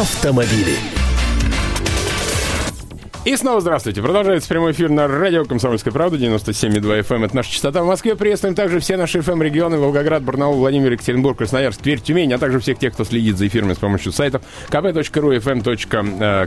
автомобили. И снова здравствуйте. Продолжается прямой эфир на радио «Комсомольская правда» 97,2 FM. Эм. Это наша частота в Москве. Приветствуем также все наши FM-регионы. Эм Волгоград, Барнаул, Владимир, Екатеринбург, Красноярск, Тверь, Тюмень, а также всех тех, кто следит за эфирами с помощью сайтов kp.ru, fm.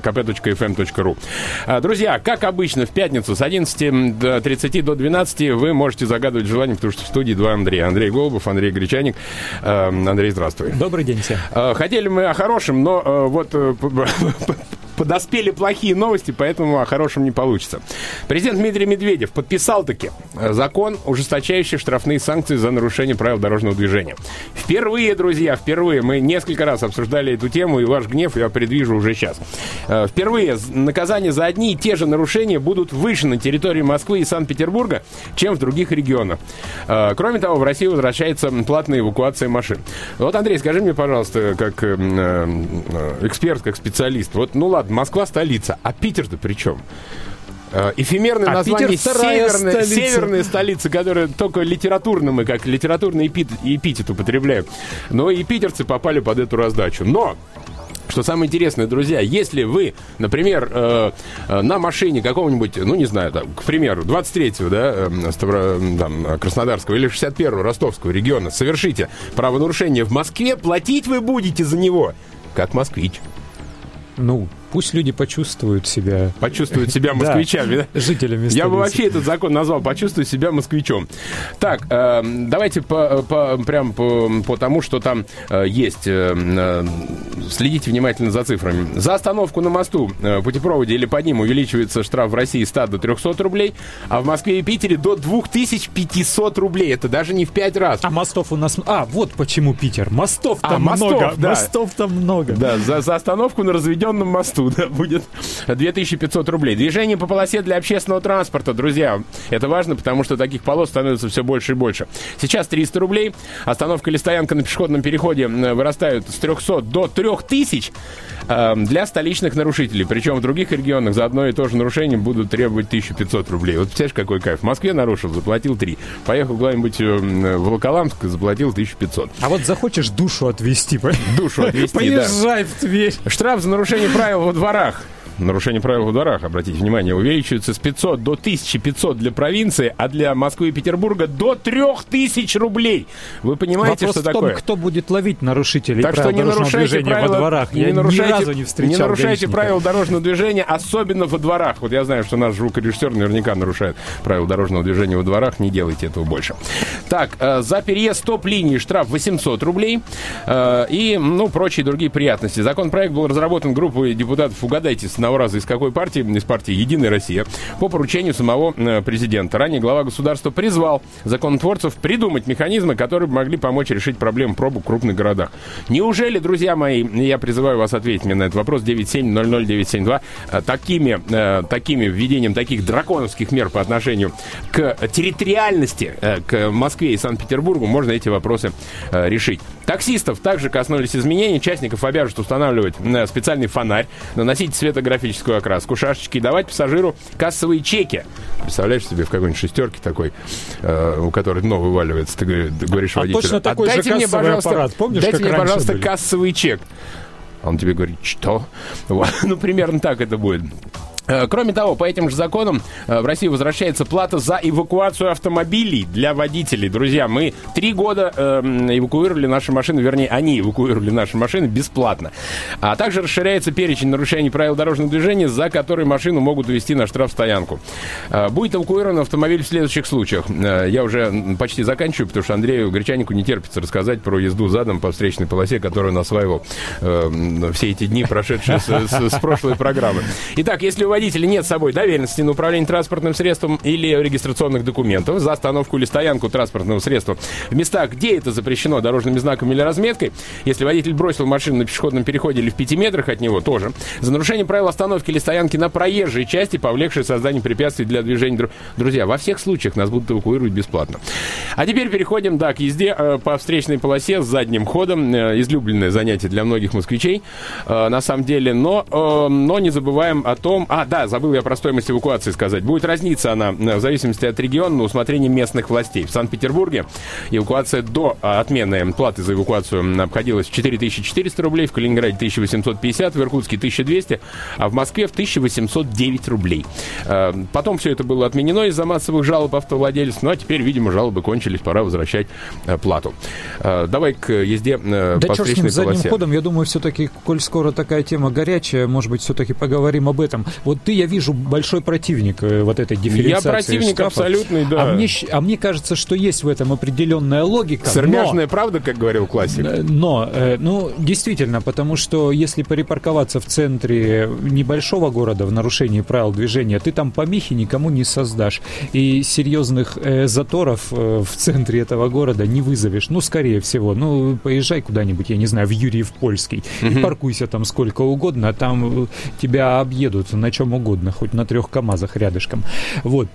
kp.fm.ru. А, друзья, как обычно, в пятницу с 11.30 до 12 вы можете загадывать желание, потому что в студии два Андрея. Андрей Голубов, Андрей Гречаник. Андрей, здравствуй. Добрый день всем. А, хотели мы о хорошем, но вот э, подоспели плохие новости, поэтому о хорошем не получится. Президент Дмитрий Медведев подписал таки э, закон, ужесточающий штрафные санкции за нарушение правил дорожного движения. Впервые, друзья, впервые, мы несколько раз обсуждали эту тему, и ваш гнев я предвижу уже сейчас. Э, впервые наказания за одни и те же нарушения будут выше на территории Москвы и Санкт-Петербурга, чем в других регионах. Э, кроме того, в России возвращается платная эвакуация машин. Вот, Андрей, скажи мне, пожалуйста, как эксперт, как специалист, вот, ну ладно, Москва столица, а Питер-то при чем? Э, эфемерное а название Питер северная, столица. северная столица, которая только литературно мы, как литературный эпит, эпитет употребляем. Но и питерцы попали под эту раздачу. Но что самое интересное, друзья, если вы, например, э, э, на машине какого-нибудь, ну, не знаю, там, к примеру, 23-го, да, э, Ставро, там, Краснодарского или 61-го Ростовского региона совершите правонарушение в Москве, платить вы будете за него, как москвич. Ну, Пусть люди почувствуют себя... Почувствуют себя москвичами, да? Жителями Я бы вообще этот закон назвал «Почувствуй себя москвичом». Так, э, давайте по, по, прям по, по тому, что там э, есть. Э, э, следите внимательно за цифрами. За остановку на мосту, путепроводе или под ним увеличивается штраф в России 100 до 300 рублей, а в Москве и Питере до 2500 рублей. Это даже не в 5 раз. А мостов у нас... А, вот почему Питер. Мостов там а, мостов, много. Да. Мостов там много. Да, за, за остановку на разведенном мосту туда будет 2500 рублей. Движение по полосе для общественного транспорта, друзья. Это важно, потому что таких полос становится все больше и больше. Сейчас 300 рублей. Остановка или стоянка на пешеходном переходе вырастают с 300 до 3000 э, для столичных нарушителей. Причем в других регионах за одно и то же нарушение будут требовать 1500 рублей. Вот представляешь, какой кайф. В Москве нарушил, заплатил 3. Поехал куда-нибудь э, в Волоколамск, заплатил 1500. А вот захочешь душу отвезти, душу отвезти, Поезжай в Тверь. Штраф за нарушение правил во дворах нарушение правил во дворах, обратите внимание, увеличивается с 500 до 1500 для провинции, а для Москвы и Петербурга до 3000 рублей. Вы понимаете, Вопрос что в том, такое? кто будет ловить нарушителей так что не нарушайте правила, во дворах. Не я нарушайте, ни разу не встречал Не нарушайте правила дорожного движения, особенно во дворах. Вот я знаю, что наш звукорежиссер наверняка нарушает правила дорожного движения во дворах. Не делайте этого больше. Так, э, за переезд стоп-линии штраф 800 рублей э, и, ну, прочие другие приятности. Законопроект был разработан группой депутатов, угадайте, с одного раза из какой партии, из партии «Единая Россия», по поручению самого э, президента. Ранее глава государства призвал законотворцев придумать механизмы, которые могли помочь решить проблему пробок в крупных городах. Неужели, друзья мои, я призываю вас ответить мне на этот вопрос 9700972, э, такими, такими введением таких драконовских мер по отношению к территориальности, к Москве и Санкт-Петербургу, можно эти вопросы решить. Таксистов также коснулись изменений. Частников обяжут устанавливать специальный фонарь, наносить светографическую окраску шашечки давать пассажиру кассовые чеки. Представляешь себе в какой-нибудь шестерке такой, э, у которой дно вываливается, ты говоришь а водителю. точно такой же мне, пожалуйста, аппарат. Помнишь, дайте мне, пожалуйста, были? кассовый чек. Он тебе говорит, что? Вот. Ну, примерно так это будет. Э, кроме того, по этим же законам э, в России возвращается плата за эвакуацию автомобилей для водителей. Друзья, мы три года э, эвакуировали наши машины, вернее, они эвакуировали наши машины бесплатно. А также расширяется перечень нарушений правил дорожного движения, за которые машину могут увезти на штрафстоянку. Э, будет эвакуирован автомобиль в следующих случаях. Я уже почти заканчиваю, потому что Андрею Гречанику не терпится рассказать про езду задом по встречной полосе, которую он осваивал э, все эти дни, прошедшие с, прошлой программы. Итак, если у водителя нет с собой доверенности на управление транспортным средством или регистрационных документов за остановку или стоянку транспортного средства в местах, где это запрещено дорожными знаками или разметкой, если водитель бросил машину на пешеходном переходе или в пяти метрах от него, тоже. За нарушение правил остановки или стоянки на проезжей части, повлекшей создание препятствий для движения. Друзья, во всех случаях нас будут эвакуировать бесплатно. А теперь переходим, да, к езде э, по встречной полосе с задним ходом. Э, излюбленное занятие для многих москвичей, э, на самом деле. Но, но не забываем о том... А, да, забыл я про стоимость эвакуации сказать. Будет разниться она в зависимости от региона на усмотрение местных властей. В Санкт-Петербурге эвакуация до отмены платы за эвакуацию обходилась в 4400 рублей, в Калининграде 1850, в Иркутске 1200, а в Москве в 1809 рублей. Э, потом все это было отменено из-за массовых жалоб автовладельцев, ну а теперь, видимо, жалобы кончились, пора возвращать э, плату. Э, давай к езде да по черт с ним, задним ходом, я думаю, все-таки, коль скоро такая тема горячая, может быть, все-таки поговорим об этом. Вот ты, я вижу, большой противник вот этой дифференциации Я противник штрафов. абсолютный, да. А мне, а мне кажется, что есть в этом определенная логика. Сырмяжная но, правда, как говорил классик. Но, ну, действительно, потому что если припарковаться в центре небольшого города в нарушении правил движения, ты там помехи никому не создашь. И серьезных э, заторов э, в центре этого города не вызовешь. Ну, скорее всего. Ну, поезжай куда-нибудь, я не знаю, в Юрьев Польский. Mm-hmm. И паркуйся там сколько угодно, там э, тебя объедут на чем угодно, хоть на трех КАМАЗах рядышком. Вот.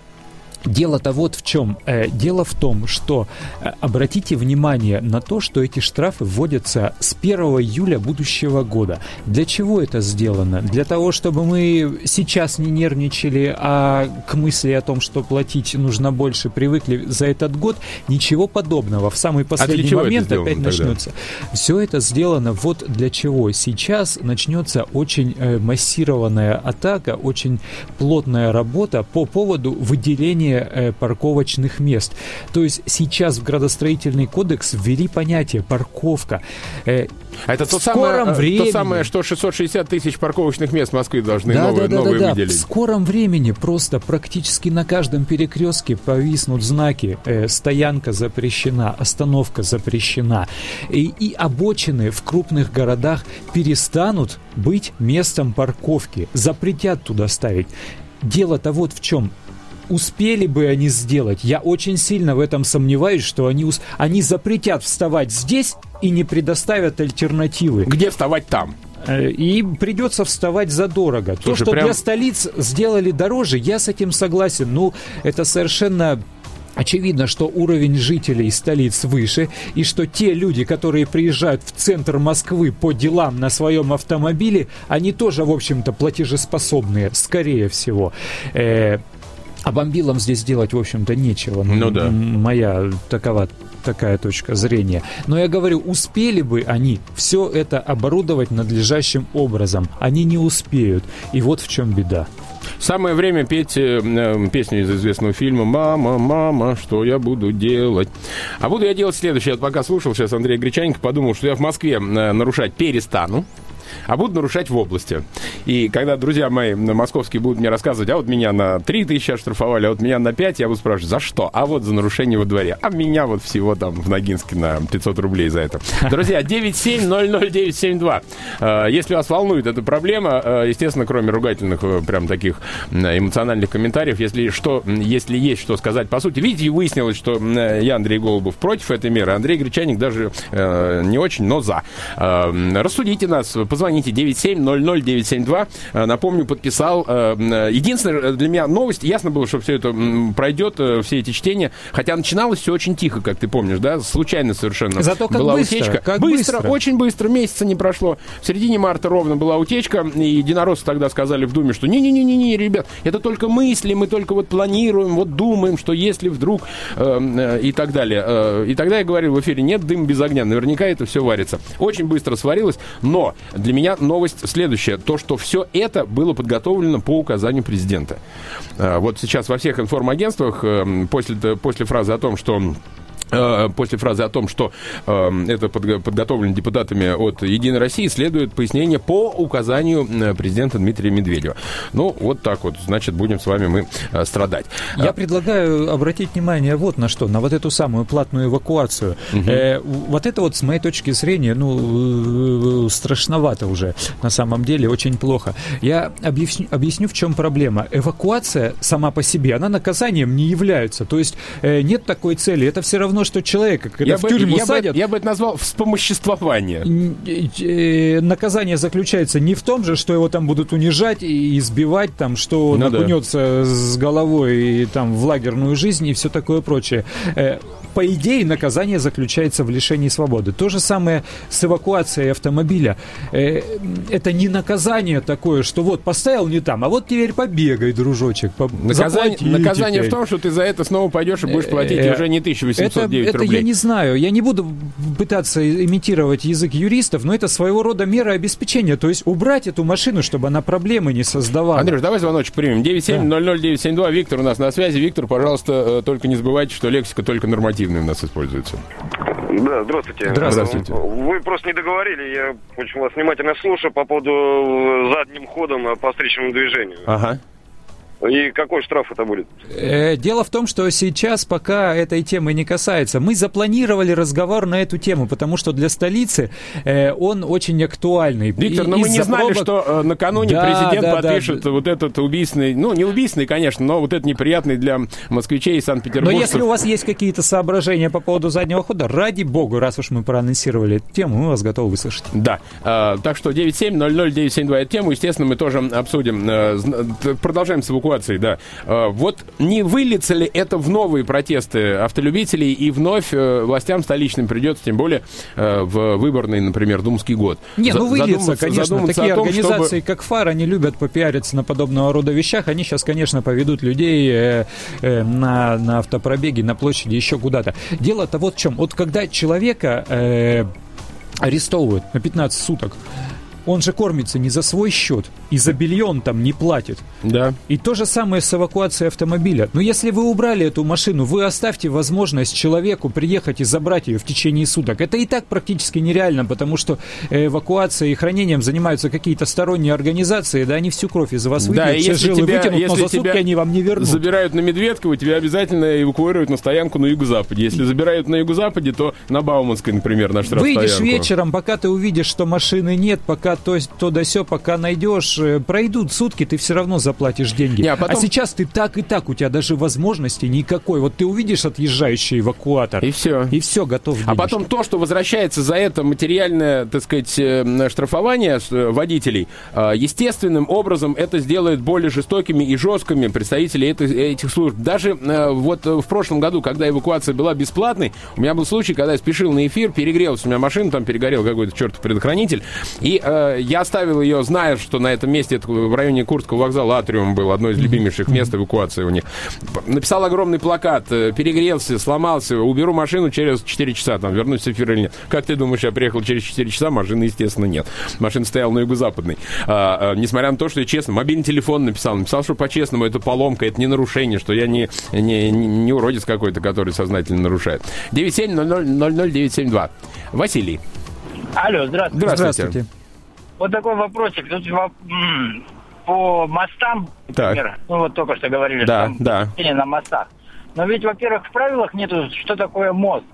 Дело-то вот в чем. Э, дело в том, что э, обратите внимание на то, что эти штрафы вводятся с 1 июля будущего года. Для чего это сделано? Для того, чтобы мы сейчас не нервничали, а к мысли о том, что платить нужно больше, привыкли за этот год. Ничего подобного. В самый а последний а момент опять тогда? начнется. Все это сделано вот для чего. Сейчас начнется очень э, массированная атака, очень плотная работа по поводу выделения управления э, парковочных мест. То есть сейчас в градостроительный кодекс ввели понятие парковка. Э, это то самое, времени... то самое, что 660 тысяч парковочных мест в Москве должны да, новые, да, да, новые да, выделить. В скором времени просто практически на каждом перекрестке повиснут знаки э, «Стоянка запрещена», «Остановка запрещена». И, и обочины в крупных городах перестанут быть местом парковки. Запретят туда ставить. Дело-то вот в чем успели бы они сделать. Я очень сильно в этом сомневаюсь, что они, ус... они запретят вставать здесь и не предоставят альтернативы. Где вставать там? Э, и придется вставать задорого. Слушай, То, что прям... для столиц сделали дороже, я с этим согласен. Ну, это совершенно Очевидно, что уровень жителей столиц выше, и что те люди, которые приезжают в центр Москвы по делам на своем автомобиле, они тоже, в общем-то, платежеспособные, скорее всего. Э, а бомбилам здесь делать, в общем-то, нечего. Ну да. Моя такова такая точка зрения. Но я говорю, успели бы они все это оборудовать надлежащим образом. Они не успеют. И вот в чем беда. Самое время петь э, э, песню из известного фильма «Мама, мама, что я буду делать?» А буду я делать следующее. Я пока слушал сейчас Андрея Гречаненко, подумал, что я в Москве э, нарушать перестану а буду нарушать в области. И когда друзья мои московские будут мне рассказывать, а вот меня на 3 тысячи оштрафовали, а вот меня на 5, я буду спрашивать, за что? А вот за нарушение во дворе. А меня вот всего там в Ногинске на 500 рублей за это. Друзья, 9700972. Э, если вас волнует эта проблема, э, естественно, кроме ругательных, э, прям таких эмоциональных комментариев, если, что, если есть что сказать по сути, видите, выяснилось, что я, Андрей Голубов, против этой меры, Андрей Гречаник даже не очень, но за. Рассудите нас, позвоните звоните 9700972. Э, напомню, подписал. Э, э, единственное для меня новость, ясно было, что все это пройдет, все эти чтения. Хотя начиналось все очень тихо, как ты помнишь, да? Случайно совершенно Зато как была быстро, утечка. Как быстро, быстро, очень быстро, месяца не прошло. В середине марта ровно была утечка, и единороссы тогда сказали в Думе, что не-не-не-не, ребят, это только мысли, мы только вот планируем, вот думаем, что если вдруг э, и так далее. Э, и тогда я говорил в эфире, нет дым без огня, наверняка это все варится. Очень быстро сварилось, но для меня меня новость следующая. То, что все это было подготовлено по указанию президента. А, вот сейчас во всех информагентствах эм, после, после фразы о том, что после фразы о том, что э, это подготовлено депутатами от «Единой России», следует пояснение по указанию э, президента Дмитрия Медведева. Ну, вот так вот, значит, будем с вами мы э, страдать. Я а... предлагаю обратить внимание вот на что, на вот эту самую платную эвакуацию. Угу. Э, вот это вот, с моей точки зрения, ну, страшновато уже, на самом деле, очень плохо. Я объясню, объясню в чем проблема. Эвакуация сама по себе, она наказанием не является. То есть э, нет такой цели. Это все равно что человека, когда я в тюрьму я садят... Бы, я бы это назвал вспомоществование. Э, наказание заключается не в том же, что его там будут унижать и избивать, там, что он ну, окунется да. с головой и, там, в лагерную жизнь и все такое прочее. Э, по идее, наказание заключается в лишении свободы. То же самое с эвакуацией автомобиля. Э, это не наказание такое, что вот поставил не там, а вот теперь побегай, дружочек. По... Наказание, наказание в том, что ты за это снова пойдешь и будешь платить э, уже не 1809 это, рублей. Это я не знаю. Я не буду пытаться имитировать язык юристов, но это своего рода мера обеспечения. То есть убрать эту машину, чтобы она проблемы не создавала. Андрюш, давай звоночек примем. 9700972. Виктор у нас на связи. Виктор, пожалуйста, э, только не забывайте, что лексика только нормативная у нас используется. Да, здравствуйте. Здравствуйте. Вы просто не договорили. Я очень вас внимательно слушаю по поводу э, задним ходом по встречному движению. Ага. И какой штраф это будет? Э, дело в том, что сейчас пока этой темы не касается. Мы запланировали разговор на эту тему, потому что для столицы э, он очень актуальный. Виктор, но мы не знали, пробок... что э, накануне да, президент да, подпишет да. вот этот убийственный, ну не убийственный, конечно, но вот этот неприятный для москвичей Санкт-Петербурга. Но если у вас есть какие-то соображения по поводу заднего хода, ради бога, раз уж мы проанонсировали эту тему, мы вас готовы выслушать. Да. Э, так что 9700972 эту тему, естественно, мы тоже обсудим. Э, продолжаем с эвакуацией ситуации, да. А, вот не выльется ли это в новые протесты автолюбителей и вновь э, властям столичным придется, тем более э, в выборный, например, Думский год? Не, ну выльется, конечно. Такие организации, чтобы... как ФАР, они любят попиариться на подобного рода вещах. Они сейчас, конечно, поведут людей э, э, на, на автопробеги, на площади, еще куда-то. Дело-то вот в чем. Вот когда человека э, арестовывают на 15 суток, он же кормится не за свой счет, и за белье он там не платит. Да. И то же самое с эвакуацией автомобиля. Но если вы убрали эту машину, вы оставьте возможность человеку приехать и забрать ее в течение суток. Это и так практически нереально, потому что эвакуацией и хранением занимаются какие-то сторонние организации, да, они всю кровь из вас выпьют, да, все если жилы тебя, вытянут, если но за сутки они вам не вернут. забирают на Медведково, тебя обязательно эвакуируют на стоянку на юго-западе. Если забирают на юго-западе, то на Бауманской, например, на штрафстоянку. Выйдешь вечером, пока ты увидишь, что машины нет, пока то, то да все, пока найдешь, э, пройдут сутки, ты все равно заплатишь деньги. Не, а, потом... а сейчас ты так и так, у тебя даже возможности никакой. Вот ты увидишь отъезжающий эвакуатор. И все. И все, готов денежки. А потом то, что возвращается за это материальное, так сказать, э, штрафование э, водителей, естественным образом это сделает более жестокими и жесткими представителей этих служб. Даже вот в прошлом году, когда эвакуация была бесплатной, у меня был случай, когда я спешил на эфир, перегрелся у меня машина, там перегорел какой-то чертов предохранитель, и э, я оставил ее, зная, что на этом месте, это в районе Курского вокзала, Атриум был одно из любимейших мест эвакуации у них. Написал огромный плакат, э, перегрелся, сломался, уберу машину через 4 часа, там, вернусь в эфир или нет. Как ты думаешь, я приехал через 4 часа, машины, естественно, нет. Машина стояла на юго-западной. А, а, несмотря на то, что я честно, мобильный телефон написал, написал, что по-честному это поломка, это не нарушение, что я не, не, не, уродец какой-то, который сознательно нарушает. 9700972. Василий. Алло, здравствуйте. Здравствуйте. здравствуйте. Вот такой вопросик. Тут по мостам, например, так. ну вот только что говорили, да, что да. на мостах. Но ведь, во-первых, в правилах нету, что такое мост.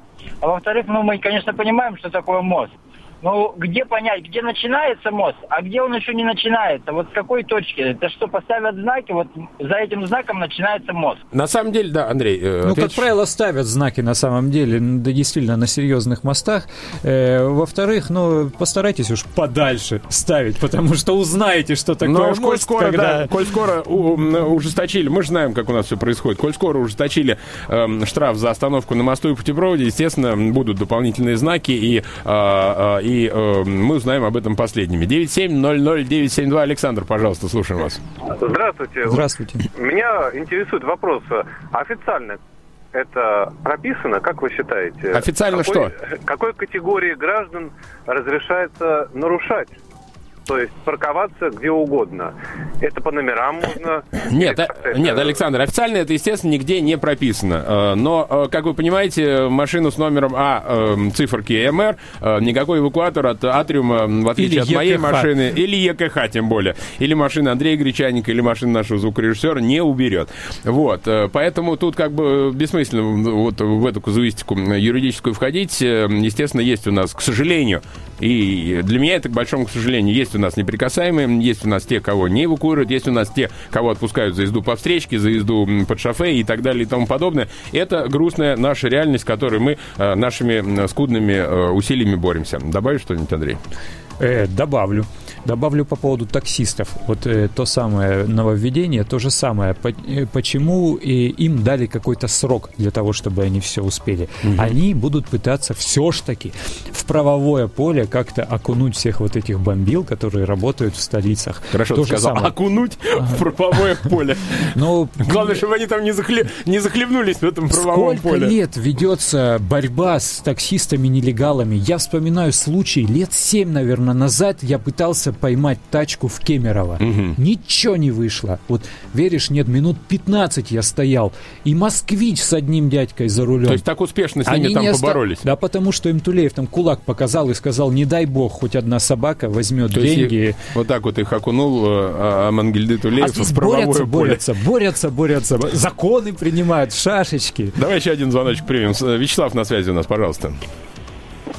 А во-вторых, ну мы, конечно, понимаем, что такое мост. Ну, где понять, где начинается мост, а где он еще не начинается? Вот с какой точки? Это что, поставят знаки, вот за этим знаком начинается мост. На самом деле, да, Андрей. Э, ну, как правило, ставят знаки на самом деле, да, действительно, на серьезных мостах. Э, во-вторых, ну, постарайтесь уж подальше ставить, потому что узнаете, что такое Но мост. Коль скоро, когда... да, коль скоро у, ужесточили, мы же знаем, как у нас все происходит, коль скоро ужесточили э, штраф за остановку на мосту и путепроводе, естественно, будут дополнительные знаки и э, и э, мы узнаем об этом последними. 9700972. Александр, пожалуйста, слушаем вас. Здравствуйте. Здравствуйте. Меня интересует вопрос. Официально это прописано, как вы считаете? Официально какой, что? Какой категории граждан разрешается нарушать то есть парковаться где угодно. Это по номерам можно? Нет, а, нет, Александр, официально это, естественно, нигде не прописано. Э, но, э, как вы понимаете, машину с номером А э, циферки МР никакой эвакуатор от Атриума, в отличие или от моей ЕКХ. машины, или ЕКХ тем более, или машины Андрея Гречаника, или машины нашего звукорежиссера не уберет. Вот, поэтому тут как бы бессмысленно вот в эту казуистику юридическую входить. Естественно, есть у нас, к сожалению, и для меня это, к большому к сожалению, есть у нас неприкасаемые, есть у нас те, кого не эвакуируют, есть у нас те, кого отпускают за езду по встречке, за езду под шофе и так далее и тому подобное. Это грустная наша реальность, с которой мы э, нашими скудными э, усилиями боремся. Добавишь что-нибудь, Андрей? Э, добавлю. Добавлю по поводу таксистов. Вот э, то самое нововведение, то же самое. По, э, почему и им дали какой-то срок для того, чтобы они все успели? Угу. Они будут пытаться все ж таки правовое поле как-то окунуть всех вот этих бомбил, которые работают в столицах. Хорошо, то ты сказал, самое. окунуть ага. в правовое поле. Но ну, Главное, чтобы они там не, захле... не захлебнулись в этом правовом Сколько поле. лет ведется борьба с таксистами-нелегалами? Я вспоминаю случай лет семь, наверное, назад я пытался поймать тачку в Кемерово. Угу. Ничего не вышло. Вот веришь, нет, минут 15 я стоял. И москвич с одним дядькой за рулем. То есть так успешно с ними Они там поборолись? Да, потому что им Тулеев там кулак показал и сказал, не дай бог, хоть одна собака возьмет То деньги. Вот так вот их окунул а, Амангельды Тулеев а здесь в борются, борются, борются, борются. Законы принимают, шашечки. Давай еще один звоночек примем. Вячеслав на связи у нас, пожалуйста.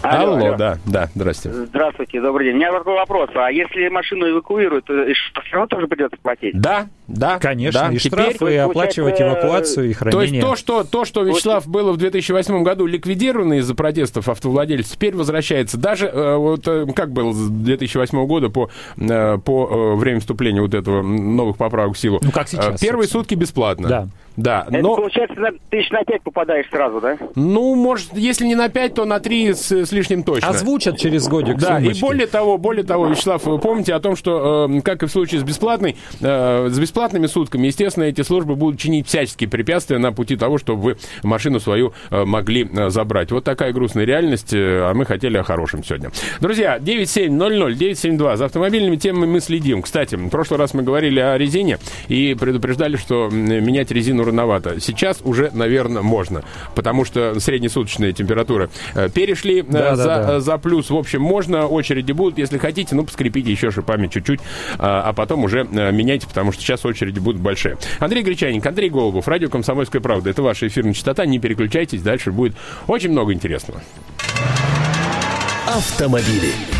Алло, алло, алло, да, да, здравствуйте. Здравствуйте, добрый день. У меня такой вопрос. А если машину эвакуируют, то все равно тоже придется платить? Да, да. Конечно, да. и Теперь, штрафы, и оплачивать эвакуацию, и хранение. То есть то, что, то, что Вячеслав, было в 2008 году ликвидировано из-за протестов автовладельцев, теперь возвращается. Даже э, вот э, как было с 2008 года по, э, по время вступления вот этого новых поправок в силу? Ну, как сейчас. Первые собственно. сутки бесплатно. Да. Да, Это, но... получается, на, тысяч на пять попадаешь сразу, да? Ну, может, если не на пять, то на три с, с лишним точно. Озвучат через годик Да, сумочки. и более того, более того, Вячеслав, вы помните о том, что, э, как и в случае с бесплатной, э, с бесплатными сутками, естественно, эти службы будут чинить всяческие препятствия на пути того, чтобы вы машину свою э, могли э, забрать. Вот такая грустная реальность, э, а мы хотели о хорошем сегодня. Друзья, 9700 972. За автомобильными темами мы следим. Кстати, в прошлый раз мы говорили о резине и предупреждали, что менять резину рановато. Сейчас уже, наверное, можно, потому что среднесуточные температуры э, перешли э, да, за, да, да. за плюс. В общем, можно, очереди будут. Если хотите, ну, поскрепите еще шипами чуть-чуть, а, потом уже э, меняйте, потому что сейчас очереди будут большие. Андрей Гречаник, Андрей Голубов, радио «Комсомольская правда». Это ваша эфирная частота. Не переключайтесь, дальше будет очень много интересного. Автомобили.